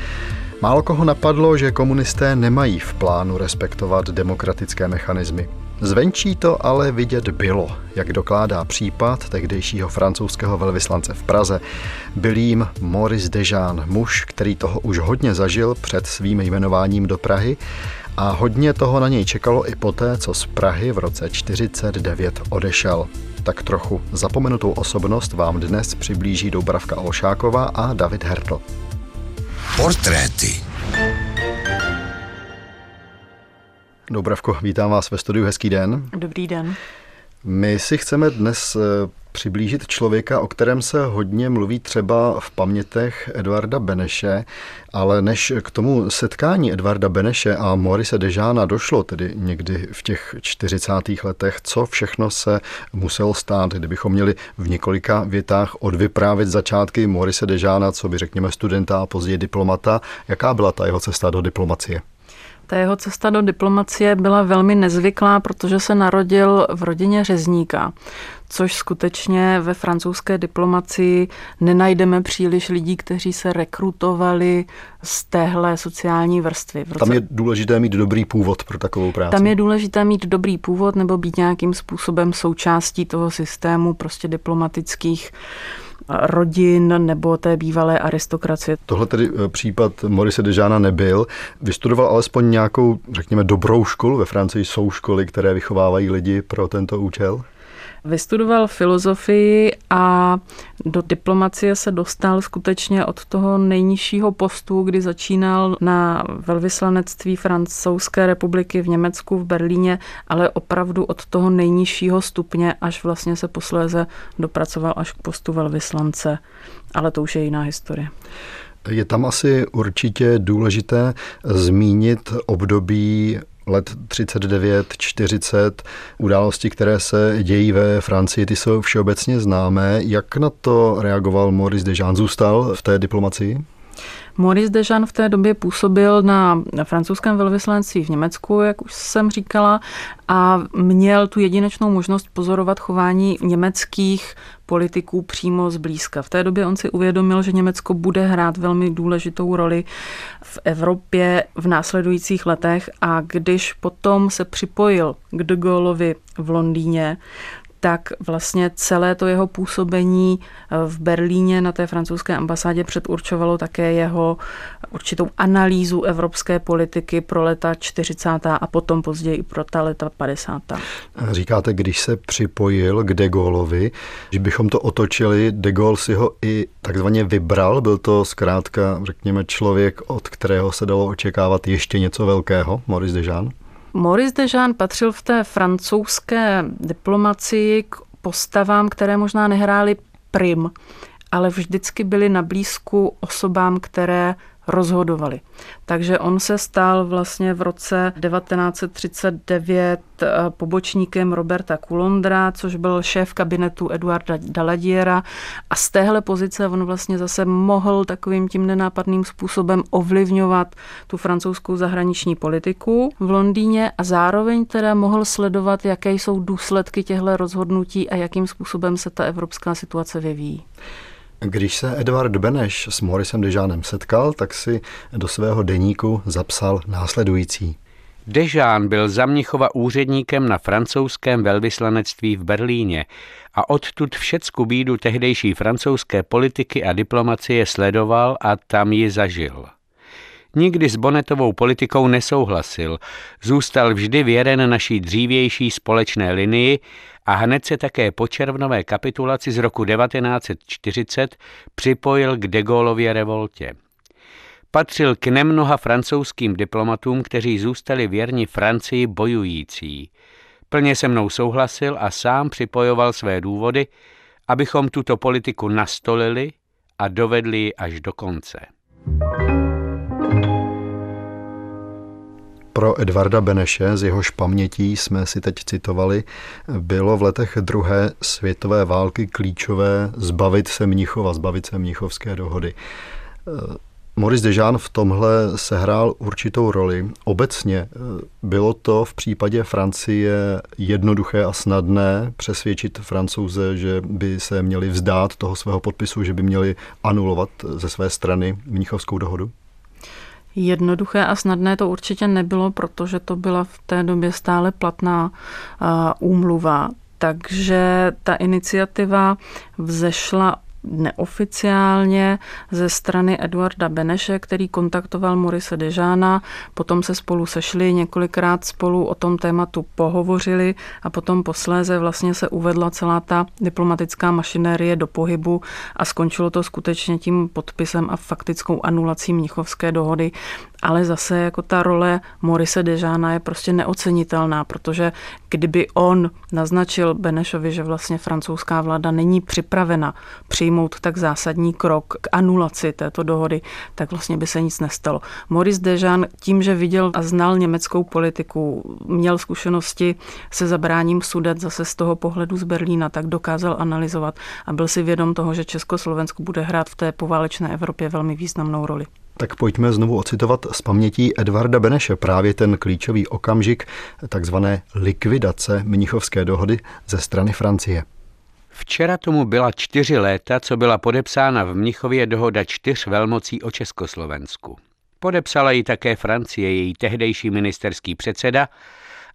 Málo koho napadlo, že komunisté nemají v plánu respektovat demokratické mechanismy. Zvenčí to ale vidět bylo, jak dokládá případ tehdejšího francouzského velvyslance v Praze. Byl jim Maurice Dejean, muž, který toho už hodně zažil před svým jmenováním do Prahy a hodně toho na něj čekalo i poté, co z Prahy v roce 49 odešel. Tak trochu zapomenutou osobnost vám dnes přiblíží Doubravka Olšáková a David Hertl. Portréty. Dobravko, vítám vás ve studiu, hezký den. Dobrý den. My si chceme dnes eh, přiblížit člověka, o kterém se hodně mluví třeba v pamětech Eduarda Beneše, ale než k tomu setkání Edvarda Beneše a Morise Dežána došlo, tedy někdy v těch 40. letech, co všechno se muselo stát, kdybychom měli v několika větách odvyprávit začátky Morise Dežána, co by řekněme studenta a později diplomata, jaká byla ta jeho cesta do diplomacie? Ta jeho cesta do diplomacie byla velmi nezvyklá, protože se narodil v rodině řezníka, což skutečně ve francouzské diplomacii nenajdeme příliš lidí, kteří se rekrutovali z téhle sociální vrstvy. Roce... Tam je důležité mít dobrý původ pro takovou práci. Tam je důležité mít dobrý původ nebo být nějakým způsobem součástí toho systému prostě diplomatických rodin nebo té bývalé aristokracie. Tohle tedy eh, případ Morise Dežána nebyl. Vystudoval alespoň nějakou, řekněme, dobrou školu. Ve Francii jsou školy, které vychovávají lidi pro tento účel? Vystudoval filozofii a do diplomacie se dostal skutečně od toho nejnižšího postu, kdy začínal na velvyslanectví Francouzské republiky v Německu v Berlíně, ale opravdu od toho nejnižšího stupně, až vlastně se posléze dopracoval až k postu velvyslance. Ale to už je jiná historie. Je tam asi určitě důležité zmínit období let 39, 40, události, které se dějí ve Francii, ty jsou všeobecně známé. Jak na to reagoval Maurice Dejean? Zůstal v té diplomacii? Maurice Dejean v té době působil na, francouzském velvyslanectví v Německu, jak už jsem říkala, a měl tu jedinečnou možnost pozorovat chování německých politiků přímo zblízka. V té době on si uvědomil, že Německo bude hrát velmi důležitou roli v Evropě v následujících letech a když potom se připojil k de Gaulleovi v Londýně, tak vlastně celé to jeho působení eh, v Berlíně na té francouzské ambasádě předurčovalo také jeho určitou analýzu evropské politiky pro leta 40. a potom později i pro ta leta 50. Říkáte, když se připojil k De Gaulleovi, že bychom to otočili, De Gaulle si ho i takzvaně vybral, byl to zkrátka, řekněme, člověk, od kterého se dalo očekávat ještě něco velkého, Maurice Dejean? Maurice Dejean patřil v té francouzské diplomacii k postavám, které možná nehrály prim, ale vždycky byly na blízku osobám, které rozhodovali. Takže on se stal vlastně v roce 1939 eh, pobočníkem Roberta Coulondra, což byl šéf kabinetu Eduarda Daladiera a z téhle pozice on vlastně zase mohl takovým tím nenápadným způsobem ovlivňovat tu francouzskou zahraniční politiku v Londýně a zároveň teda mohl sledovat, jaké jsou důsledky těchto rozhodnutí a jakým způsobem se ta evropská situace vyvíjí. Když se Edward Beneš s Morisem Dežánem setkal, tak si do svého deníku zapsal následující. Dežán byl za Mnichova úředníkem na francouzském velvyslanectví v Berlíně a odtud všecku bídu tehdejší francouzské politiky a diplomacie sledoval a tam ji zažil. Nikdy s Bonetovou politikou nesouhlasil, zůstal vždy věren naší dřívější společné linii a hned se také po červnové kapitulaci z roku 1940 připojil k de Gaullově revoltě. Patřil k nemnoha francouzským diplomatům, kteří zůstali věrni Francii bojující. Plně se mnou souhlasil a sám připojoval své důvody, abychom tuto politiku nastolili a dovedli ji až do konce. Pro Edvarda Beneše, z jehož pamětí jsme si teď citovali, bylo v letech druhé světové války klíčové zbavit se Mnichova, zbavit se Mnichovské dohody. Maurice Dejean v tomhle sehrál určitou roli. Obecně bylo to v případě Francie jednoduché a snadné přesvědčit francouze, že by se měli vzdát toho svého podpisu, že by měli anulovat ze své strany Mnichovskou dohodu? Jednoduché a snadné to určitě nebylo, protože to byla v té době stále platná úmluva. Takže ta iniciativa vzešla neoficiálně ze strany Eduarda Beneše, který kontaktoval Morise Dežána, potom se spolu sešli, několikrát spolu o tom tématu pohovořili a potom posléze vlastně se uvedla celá ta diplomatická mašinérie do pohybu a skončilo to skutečně tím podpisem a faktickou anulací Mnichovské dohody, ale zase jako ta role Morise Dežána je prostě neocenitelná, protože kdyby on naznačil Benešovi, že vlastně francouzská vláda není připravena přijmout tak zásadní krok k anulaci této dohody, tak vlastně by se nic nestalo. Maurice Dežán tím, že viděl a znal německou politiku, měl zkušenosti se zabráním sudet zase z toho pohledu z Berlína, tak dokázal analyzovat a byl si vědom toho, že Československo bude hrát v té poválečné Evropě velmi významnou roli. Tak pojďme znovu ocitovat z pamětí Edvarda Beneše právě ten klíčový okamžik takzvané likvidace Mnichovské dohody ze strany Francie. Včera tomu byla čtyři léta, co byla podepsána v Mnichově dohoda čtyř velmocí o Československu. Podepsala ji také Francie, její tehdejší ministerský předseda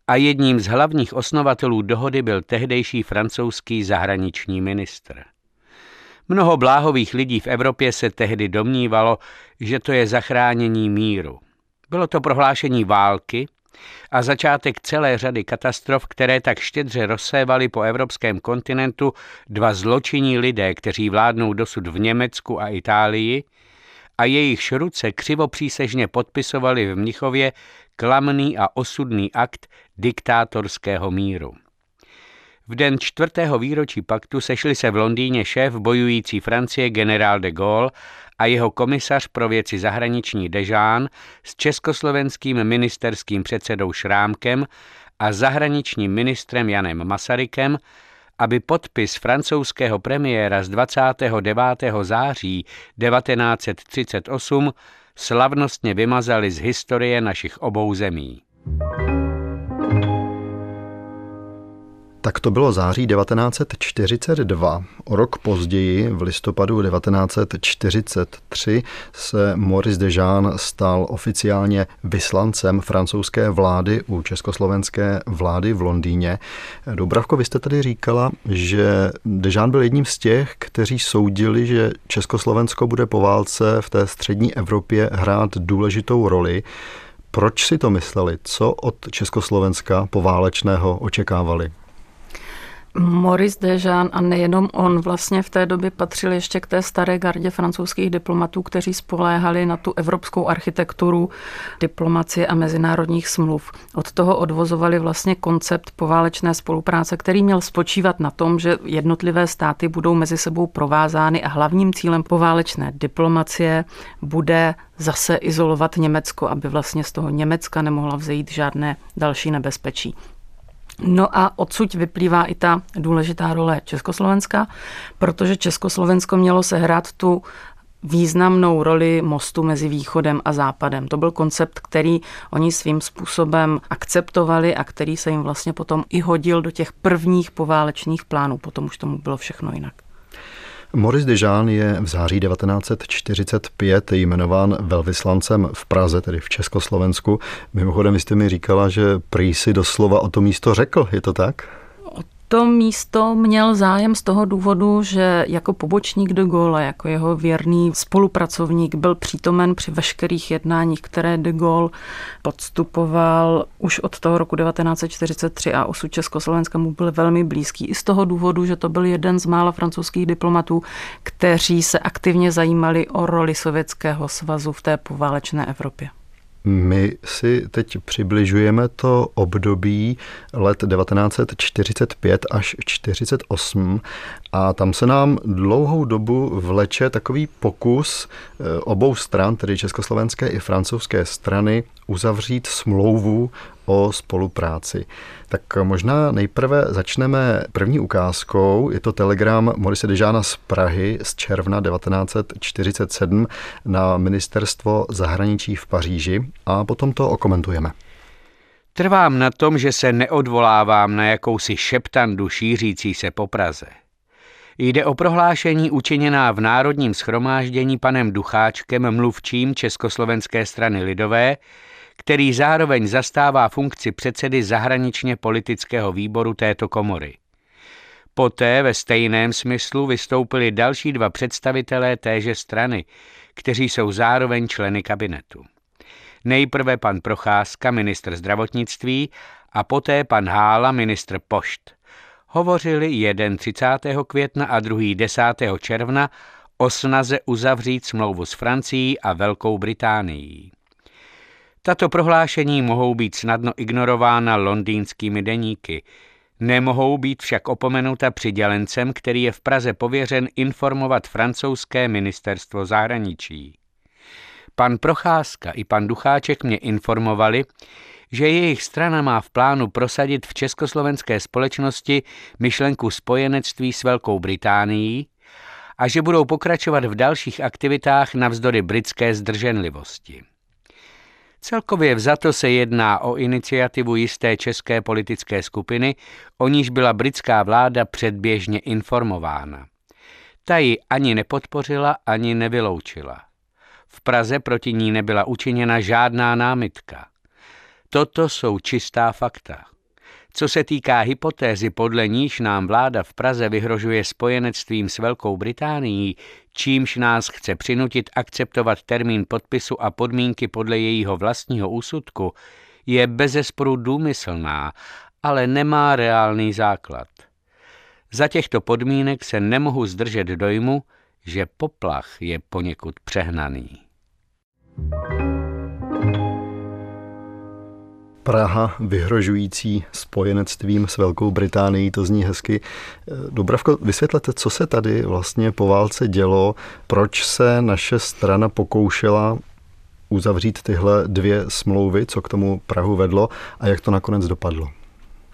a jedním z hlavních osnovatelů dohody byl tehdejší francouzský zahraniční ministr. Mnoho bláhových lidí v Evropě se tehdy domnívalo, že to je zachránění míru. Bylo to prohlášení války a začátek celé řady katastrof, které tak štědře rozsévaly po evropském kontinentu dva zločinní lidé, kteří vládnou dosud v Německu a Itálii a jejich ruce křivopřísežně podpisovali v Mnichově klamný a osudný akt diktátorského míru. V den čtvrtého výročí paktu sešli se v Londýně šéf bojující Francie generál de Gaulle a jeho komisař pro věci zahraniční Dežán s československým ministerským předsedou Šrámkem a zahraničním ministrem Janem Masarykem, aby podpis francouzského premiéra z 29. září 1938 slavnostně vymazali z historie našich obou zemí. Tak to bylo září 1942. O rok později, v listopadu 1943, se Maurice Dejean stal oficiálně vyslancem francouzské vlády u československé vlády v Londýně. Dobravko, vy jste tady říkala, že Dejean byl jedním z těch, kteří soudili, že Československo bude po válce v té střední Evropě hrát důležitou roli. Proč si to mysleli? Co od Československa poválečného očekávali? Maurice Dejean a nejenom on vlastně v té době patřil ještě k té staré gardě francouzských diplomatů, kteří spoléhali na tu evropskou architekturu diplomacie a mezinárodních smluv. Od toho odvozovali vlastně koncept poválečné spolupráce, který měl spočívat na tom, že jednotlivé státy budou mezi sebou provázány a hlavním cílem poválečné diplomacie bude zase izolovat Německo, aby vlastně z toho Německa nemohla vzejít žádné další nebezpečí. No a odsud vyplývá i ta důležitá role Československa, protože Československo mělo sehrát tu významnou roli mostu mezi východem a západem. To byl koncept, který oni svým způsobem akceptovali a který se jim vlastně potom i hodil do těch prvních poválečných plánů. Potom už tomu bylo všechno jinak. Maurice Dejean je v září 1945 jmenován velvyslancem v Praze, tedy v Československu. Mimochodem, vy jste mi říkala, že prý si doslova o to místo řekl, je to tak? To místo měl zájem z toho důvodu, že jako pobočník de Gaulle, jako jeho věrný spolupracovník, byl přítomen při veškerých jednáních, které de Gaulle podstupoval už od toho roku 1943 a osud Československa mu byl velmi blízký. I z toho důvodu, že to byl jeden z mála francouzských diplomatů, kteří se aktivně zajímali o roli Sovětského svazu v té poválečné Evropě. My si teď přibližujeme to období let 1945 až 48 a tam se nám dlouhou dobu vleče takový pokus eh, obou stran, tedy československé i francouzské strany, uzavřít smlouvu o spolupráci. Tak možná nejprve začneme první ukázkou. Je to telegram Morise Dežána z Prahy z června 1947 na ministerstvo zahraničí v Paříži a potom to okomentujeme. Trvám na tom, že se neodvolávám na jakousi šeptandu šířící se po Praze. Jde o prohlášení učiněná v Národním schromáždění panem Ducháčkem, mluvčím Československé strany lidové, který zároveň zastává funkci předsedy zahraničně politického výboru této komory. Poté ve stejném smyslu vystoupili další dva představitelé téže strany, kteří jsou zároveň členy kabinetu. Nejprve pan Procházka, ministr zdravotnictví, a poté pan Hála, ministr pošt. Hovořili jeden 30. května a druhý 10. června o snaze uzavřít smlouvu s Francií a Velkou Británií. Tato prohlášení mohou být snadno ignorována londýnskými deníky. Nemohou být však opomenuta přidělencem, který je v Praze pověřen informovat francouzské ministerstvo zahraničí. Pan Procházka i pan Ducháček mě informovali, že jejich strana má v plánu prosadit v československé společnosti myšlenku spojenectví s Velkou Británií a že budou pokračovat v dalších aktivitách navzdory britské zdrženlivosti. Celkově vzato se jedná o iniciativu jisté české politické skupiny, o níž byla britská vláda předběžně informována. Ta ji ani nepodpořila, ani nevyloučila. V Praze proti ní nebyla učiněna žádná námitka. Toto jsou čistá fakta. Co se týká hypotézy, podle níž nám vláda v Praze vyhrožuje spojenectvím s Velkou Británií, čímž nás chce přinutit akceptovat termín podpisu a podmínky podle jejího vlastního úsudku, je bezesporu důmyslná, ale nemá reálný základ. Za těchto podmínek se nemohu zdržet dojmu, že poplach je poněkud přehnaný. thank you Praha vyhrožující spojenectvím s Velkou Británií, to zní hezky. Dobravko, vysvětlete, co se tady vlastně po válce dělo, proč se naše strana pokoušela uzavřít tyhle dvě smlouvy, co k tomu Prahu vedlo a jak to nakonec dopadlo?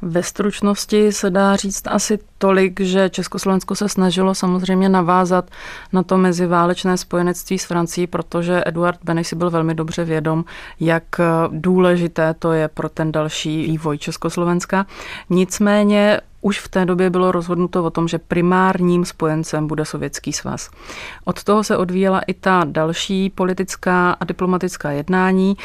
Ve stručnosti se dá říct asi tolik, že Československo se snažilo samozřejmě navázat na to meziválečné spojenectví s Francií, protože Eduard Beneš si byl velmi dobře vědom, jak důležité to je pro ten další vývoj Československa. Nicméně už v té době bylo rozhodnuto o tom, že primárním spojencem bude Sovětský svaz. Od toho se odvíjela i ta další politická a diplomatická jednání.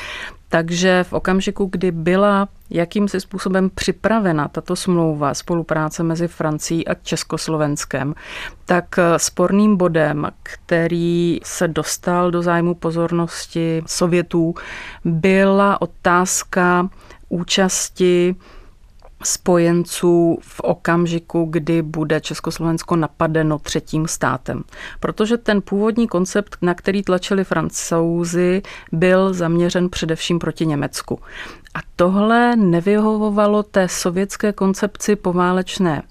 Takže v okamžiku, kdy byla jakýmsi způsobem připravena tato smlouva spolupráce mezi Francií a Československem, tak sporným bodem, který se dostal do zájmu pozornosti Sovětů, byla otázka účasti spojenců v okamžiku, kdy bude Československo napadeno třetím státem. Protože ten původní koncept, na který tlačili francouzi, byl zaměřen především proti Německu. A tohle nevyhovovalo té sovětské koncepci poválečné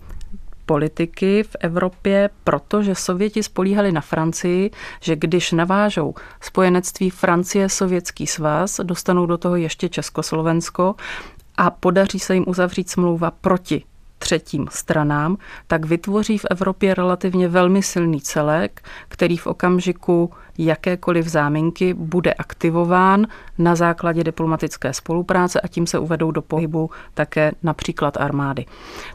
politiky v Evropě, protože Sověti spolíhali na Francii, že když navážou spojenectví Francie-Sovětský svaz, dostanou do toho ještě Československo a podaří se jim uzavřít smlouva proti třetím stranám, tak vytvoří v Evropě relativně velmi silný celek, který v okamžiku jakékoliv záminky bude aktivován na základě diplomatické spolupráce a tím se uvedou do pohybu také například armády.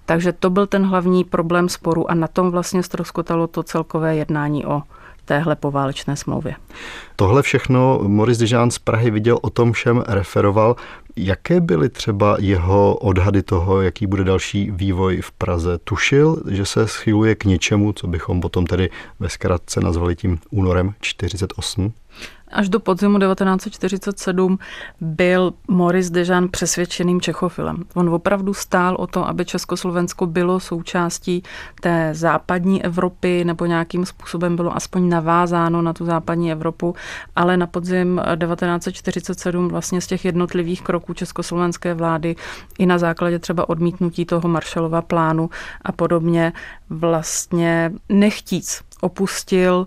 Takže to byl ten hlavní problém sporu a na tom vlastně stroskotalo to celkové jednání o téhle poválečné smlouvě. Tohle všechno Maurice Dijan z Prahy viděl, o tom všem referoval. Jaké byly třeba jeho odhady toho, jaký bude další vývoj v Praze? Tušil, že se schyluje k něčemu, co bychom potom tedy ve zkratce nazvali tím únorem 48? Až do podzimu 1947 byl Maurice Dežan přesvědčeným Čechofilem. On opravdu stál o to, aby Československo bylo součástí té západní Evropy nebo nějakým způsobem bylo aspoň navázáno na tu západní Evropu, ale na podzim 1947 vlastně z těch jednotlivých kroků československé vlády i na základě třeba odmítnutí toho Marshallova plánu a podobně vlastně nechtíc opustil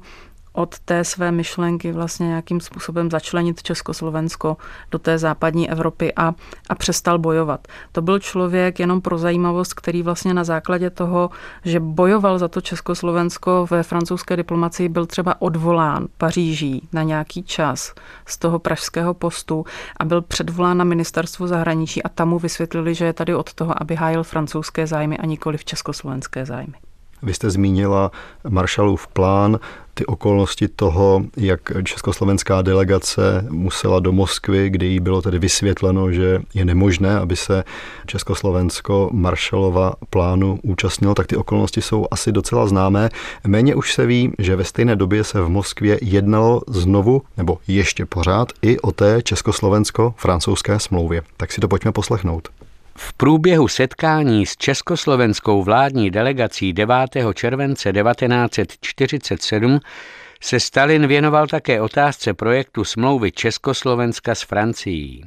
od té své myšlenky vlastně nějakým způsobem začlenit Československo do té západní Evropy a, a přestal bojovat. To byl člověk jenom pro zajímavost, který vlastně na základě toho, že bojoval za to Československo ve francouzské diplomacii, byl třeba odvolán Paříží na nějaký čas z toho pražského postu a byl předvolán na ministerstvo zahraničí a tam mu vysvětlili, že je tady od toho, aby hájil francouzské zájmy a nikoli v československé zájmy. Vy jste zmínila Marshallův plán, ty okolnosti toho, jak československá delegace musela do Moskvy, kde jí bylo tedy vysvětleno, že je nemožné, aby se Československo Marshallova plánu účastnilo, tak ty okolnosti jsou asi docela známé. Méně už se ví, že ve stejné době se v Moskvě jednalo znovu, nebo ještě pořád, i o té československo-francouzské smlouvě. Tak si to pojďme poslechnout. V průběhu setkání s československou vládní delegací 9. července 1947 se Stalin věnoval také otázce projektu smlouvy Československa s Francií.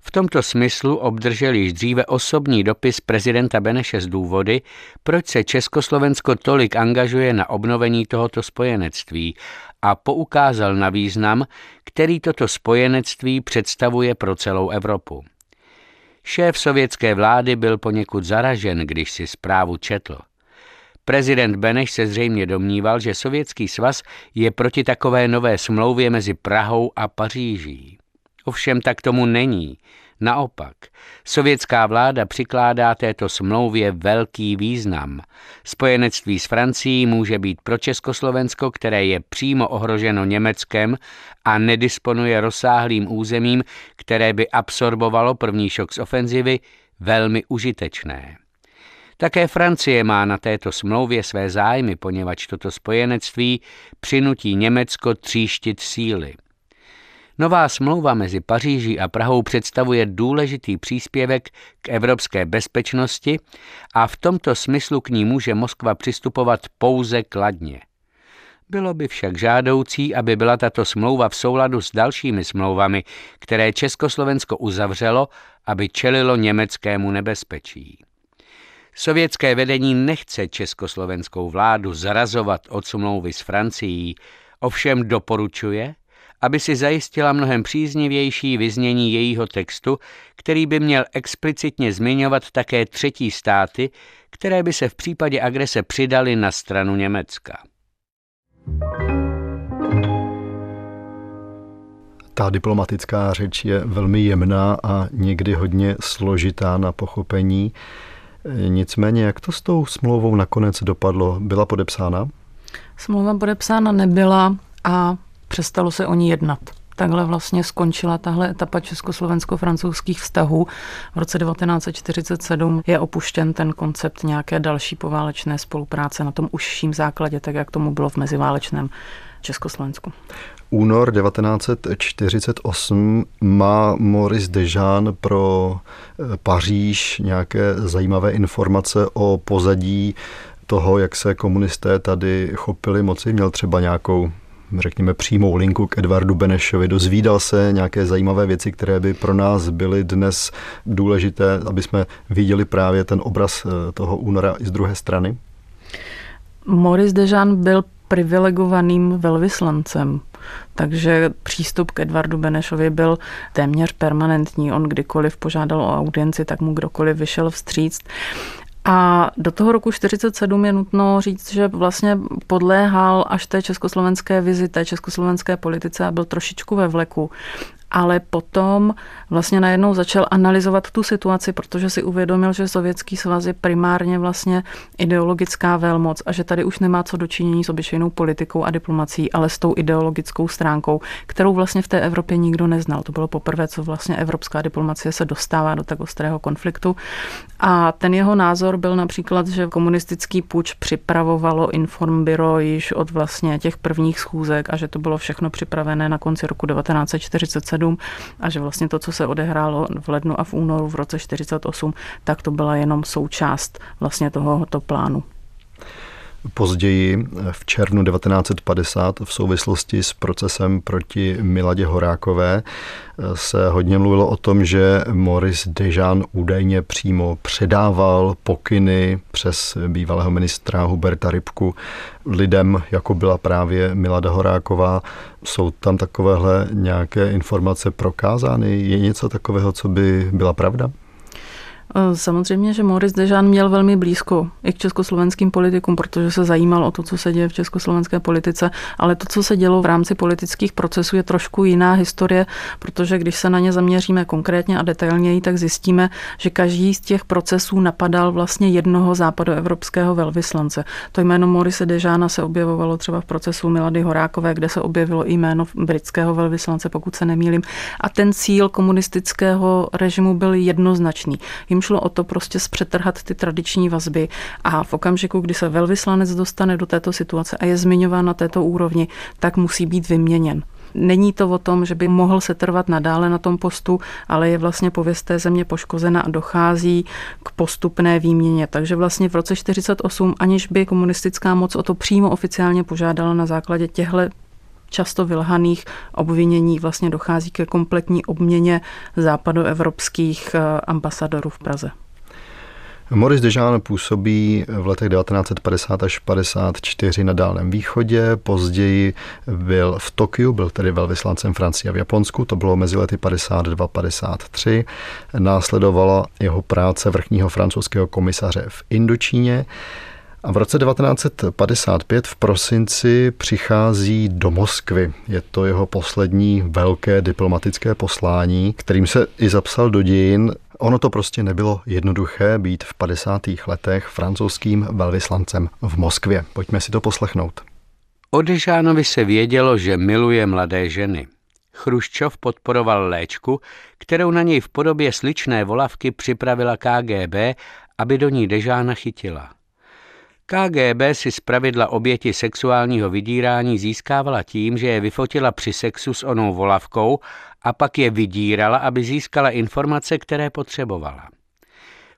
V tomto smyslu obdržel již dříve osobní dopis prezidenta Beneše z důvody, proč se Československo tolik angažuje na obnovení tohoto spojenectví a poukázal na význam, který toto spojenectví představuje pro celou Evropu. Šéf sovětské vlády byl poněkud zaražen, když si zprávu četl. Prezident Beneš se zřejmě domníval, že Sovětský svaz je proti takové nové smlouvě mezi Prahou a Paříží. Ovšem tak tomu není. Naopak, sovětská vláda přikládá této smlouvě velký význam. Spojenectví s Francií může být pro Československo, které je přímo ohroženo Německem a nedisponuje rozsáhlým územím, které by absorbovalo první šok z ofenzivy, velmi užitečné. Také Francie má na této smlouvě své zájmy, poněvadž toto spojenectví přinutí Německo tříštit síly. Nová smlouva mezi Paříží a Prahou představuje důležitý příspěvek k evropské bezpečnosti a v tomto smyslu k ní může Moskva přistupovat pouze kladně. Bylo by však žádoucí, aby byla tato smlouva v souladu s dalšími smlouvami, které Československo uzavřelo, aby čelilo německému nebezpečí. Sovětské vedení nechce československou vládu zrazovat od smlouvy s Francií, ovšem doporučuje, aby si zajistila mnohem příznivější vyznění jejího textu, který by měl explicitně zmiňovat také třetí státy, které by se v případě agrese přidaly na stranu Německa. Ta diplomatická řeč je velmi jemná a někdy hodně složitá na pochopení. Nicméně, jak to s tou smlouvou nakonec dopadlo? Byla podepsána? Smlouva podepsána nebyla a přestalo se o ní jednat. Takhle vlastně skončila tahle etapa československo-francouzských vztahů. V roce 1947 je opuštěn ten koncept nějaké další poválečné spolupráce na tom užším základě, tak jak tomu bylo v meziválečném Československu. Únor 1948 má Maurice Dejean pro eh, Paříž nějaké zajímavé informace o pozadí toho, jak se komunisté tady chopili moci. Měl třeba nějakou řekněme, přímou linku k Edvardu Benešovi. Dozvídal se nějaké zajímavé věci, které by pro nás byly dnes důležité, aby jsme viděli právě ten obraz eh, toho února i z druhé strany? Maurice Dejean byl privilegovaným velvyslancem. Takže přístup k Edvardu Benešovi byl téměř permanentní. On kdykoliv požádal o audienci, tak mu kdokoliv vyšel vstříct. A do toho roku 47 je nutno říct, že vlastně podléhal až té československé vizi, té československé politice a byl trošičku ve vleku ale potom vlastně najednou začal analyzovat tu situaci, protože si uvědomil, že Sovětský svaz je primárně vlastně ideologická velmoc a že tady už nemá co dočinění s obyčejnou politikou a diplomací, ale s tou ideologickou stránkou, kterou vlastně v té Evropě nikdo neznal. To bylo poprvé, co vlastně evropská diplomacie se dostává do tak ostrého konfliktu. A ten jeho názor byl například, že komunistický puč připravovalo Informbiro již od vlastně těch prvních schůzek a že to bylo všechno připravené na konci roku 1947 1947 a že vlastně to, co se odehrálo v lednu a v únoru v roce 48, tak to byla jenom součást vlastně tohoto plánu. Později v červnu 1950 v souvislosti s procesem proti Miladě Horákové se hodně mluvilo o tom, že Maurice Dejean údajně přímo předával pokyny přes bývalého ministra Huberta Rybku lidem, jako byla právě Milada Horáková. Jsou tam takovéhle nějaké informace prokázány? Je něco takového, co by byla pravda? Eh, samozřejmě, že Maurice Dežán měl velmi blízko i k československým politikům, protože se zajímal o to, co se děje v československé politice, ale to, co se dělo v rámci politických procesů, je trošku jiná historie, protože když se na ně zaměříme konkrétně a detailněji, tak zjistíme, že každý z těch procesů napadal vlastně jednoho západoevropského velvyslance. To jméno Maurice Dežána se objevovalo třeba v procesu Milady Horákové, kde se objevilo i jméno britského velvyslance, pokud se nemýlím. A ten cíl komunistického režimu byl jednoznačný. Jim šlo o to prostě zpřetrhat ty tradiční vazby a v okamžiku, kdy se velvyslanec dostane do této situace a je zmiňován na této úrovni, tak musí být vyměněn. Není to o tom, že by mohl se trvat nadále na tom postu, ale je vlastně pověst té země poškozena a dochází k postupné výměně. Takže vlastně v roce 48, aniž by komunistická moc o to přímo oficiálně požádala na základě těchto často vylhaných obvinění vlastně dochází ke kompletní obměně západoevropských eh, ambasadorů v Praze. Maurice Dejean působí v letech 1950 až 54 na Dálném východě, později byl v Tokiu, byl tedy velvyslancem Francie a v Japonsku, to bylo mezi lety 52-53. Následovala jeho práce vrchního francouzského komisaře v Indočíně. A v roce 1955 v prosinci přichází do Moskvy. Je to jeho poslední velké diplomatické poslání, kterým se i zapsal do dějin. Ono to prostě nebylo jednoduché být v 50. letech francouzským velvyslancem v Moskvě. Pojďme si to poslechnout. O Dežánovi se vědělo, že miluje mladé ženy. Chruščov podporoval léčku, kterou na něj v podobě sličné volavky připravila KGB, aby do ní Dežána chytila. KGB si zpravidla oběti sexuálního vydírání získávala tím, že je vyfotila při sexu s onou volavkou a pak je vydírala, aby získala informace, které potřebovala.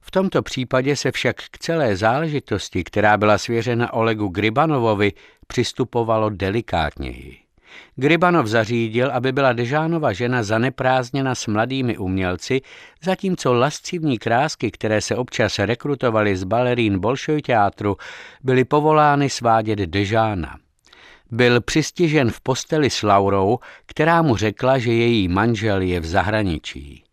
V tomto případě se však k celé záležitosti, která byla svěřena Olegu Gribanovovi, přistupovalo delikátněji. Gribanov zařídil, aby byla Dežánova žena zaneprázdněna s mladými umělci, zatímco lascivní krásky, které se občas rekrutovaly z balerín Bolšoj teátru, byly povolány svádět Dežána. byl přistižen v posteli s Laurou, která mu řekla, že její manžel je v zahraničí.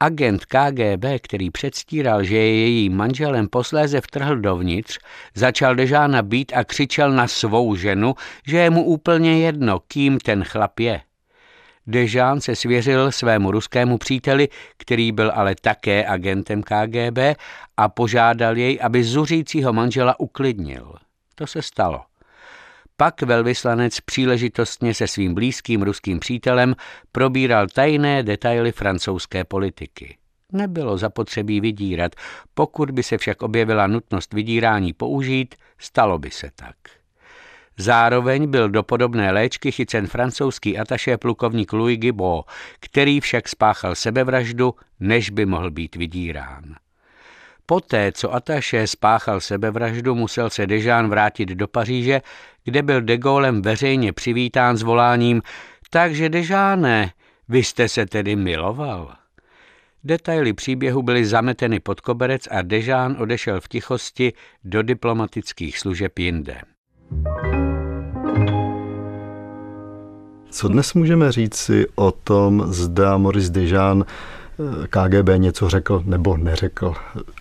Agent KGB, který předstíral, že je jejím manželem, posléze vtrhl dovnitř, začal Dežána být a křičel na svou ženu, že je mu úplně jedno, kým ten chlap je. Dežán se svěřil svému ruskému příteli, který byl ale také agentem KGB a požádal jej, aby zuřícího manžela uklidnil. To se stalo. Pak velvyslanec příležitostně se svým blízkým ruským přítelem probíral tajné detaily francouzské politiky. Nebylo zapotřebí vydírat, pokud by se však objevila nutnost vydírání použít, stalo by se tak. Zároveň byl do podobné léčky chycen francouzský ataše plukovník Louis Gibault, který však spáchal sebevraždu, než by mohl být vydírán. Poté, co Ataše spáchal sebevraždu, musel se Dežán vrátit do Paříže, kde byl de Gaulem veřejně přivítán s voláním Takže Dežáne, vy jste se tedy miloval. Detaily příběhu byly zameteny pod koberec a Dežán odešel v tichosti do diplomatických služeb jinde. Co dnes můžeme říct si o tom, zda Maurice Dežán KGB něco řekl nebo neřekl.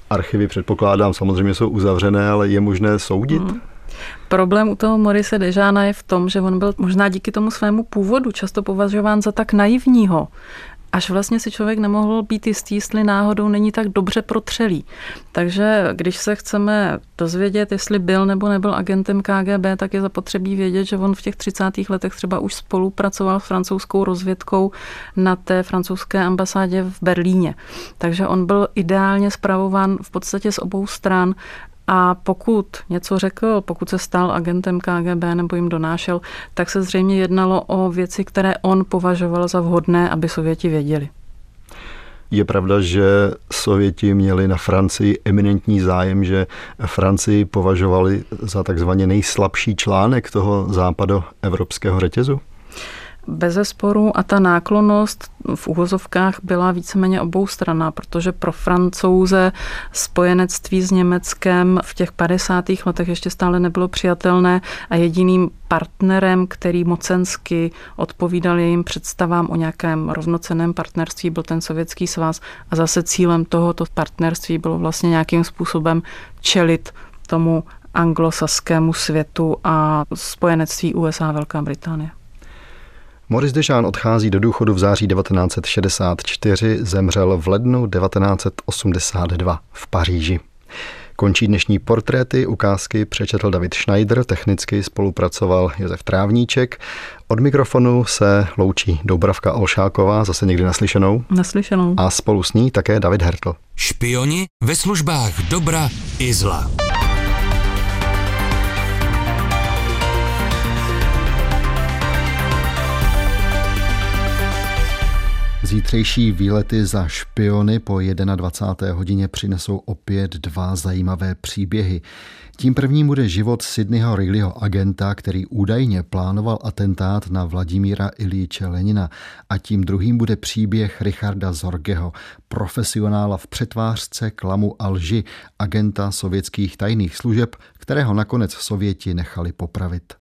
Archivy předpokládám samozřejmě jsou uzavřené, ale je možné soudit? Hmm. Problém u toho Morise Dežána je v tom, že on byl možná díky tomu svému původu často považován za tak naivního, až vlastně si člověk nemohl být jistý, jestli náhodou není tak dobře protřelý. Takže když se chceme dozvědět, jestli byl nebo nebyl agentem KGB, tak je zapotřebí vědět, že on v těch 30. letech třeba už spolupracoval s francouzskou rozvědkou na té francouzské ambasádě v Berlíně. Takže on byl ideálně zpravován v podstatě z obou stran a pokud něco řekl, pokud se stal agentem KGB nebo jim donášel, tak se zřejmě jednalo o věci, které on považoval za vhodné, aby Sověti věděli. Je pravda, že Sověti měli na Francii eminentní zájem, že Francii považovali za takzvaně nejslabší článek toho západoevropského řetězu? Bez sporu a ta náklonost v úvozovkách byla víceméně obou strana, protože pro francouze spojenectví s Německem v těch 50. letech ještě stále nebylo přijatelné a jediným partnerem, který mocensky odpovídal jejím představám o nějakém rovnoceném partnerství, byl ten Sovětský svaz a zase cílem tohoto partnerství bylo vlastně nějakým způsobem čelit tomu anglosaskému světu a spojenectví USA a Velká Británie. Maurice Deschamps odchází do důchodu v září 1964, zemřel v lednu 1982 v Paříži. Končí dnešní portréty, ukázky přečetl David Schneider, technicky spolupracoval Josef Trávníček. Od mikrofonu se loučí Doubravka Olšáková, zase někdy naslyšenou. Naslyšenou. A spolu s ní také David Hertl. Špioni ve službách dobra i zla. Zítřejší výlety za špiony po 21. hodině přinesou opět dva zajímavé příběhy. Tím prvním bude život Sydneyho Wrigleyho agenta, který údajně plánoval atentát na Vladimíra Ilíče Lenina a tím druhým bude příběh Richarda Zorgeho, profesionála v přetvářce klamu a lži, agenta sovětských tajných služeb, kterého nakonec Sověti nechali popravit.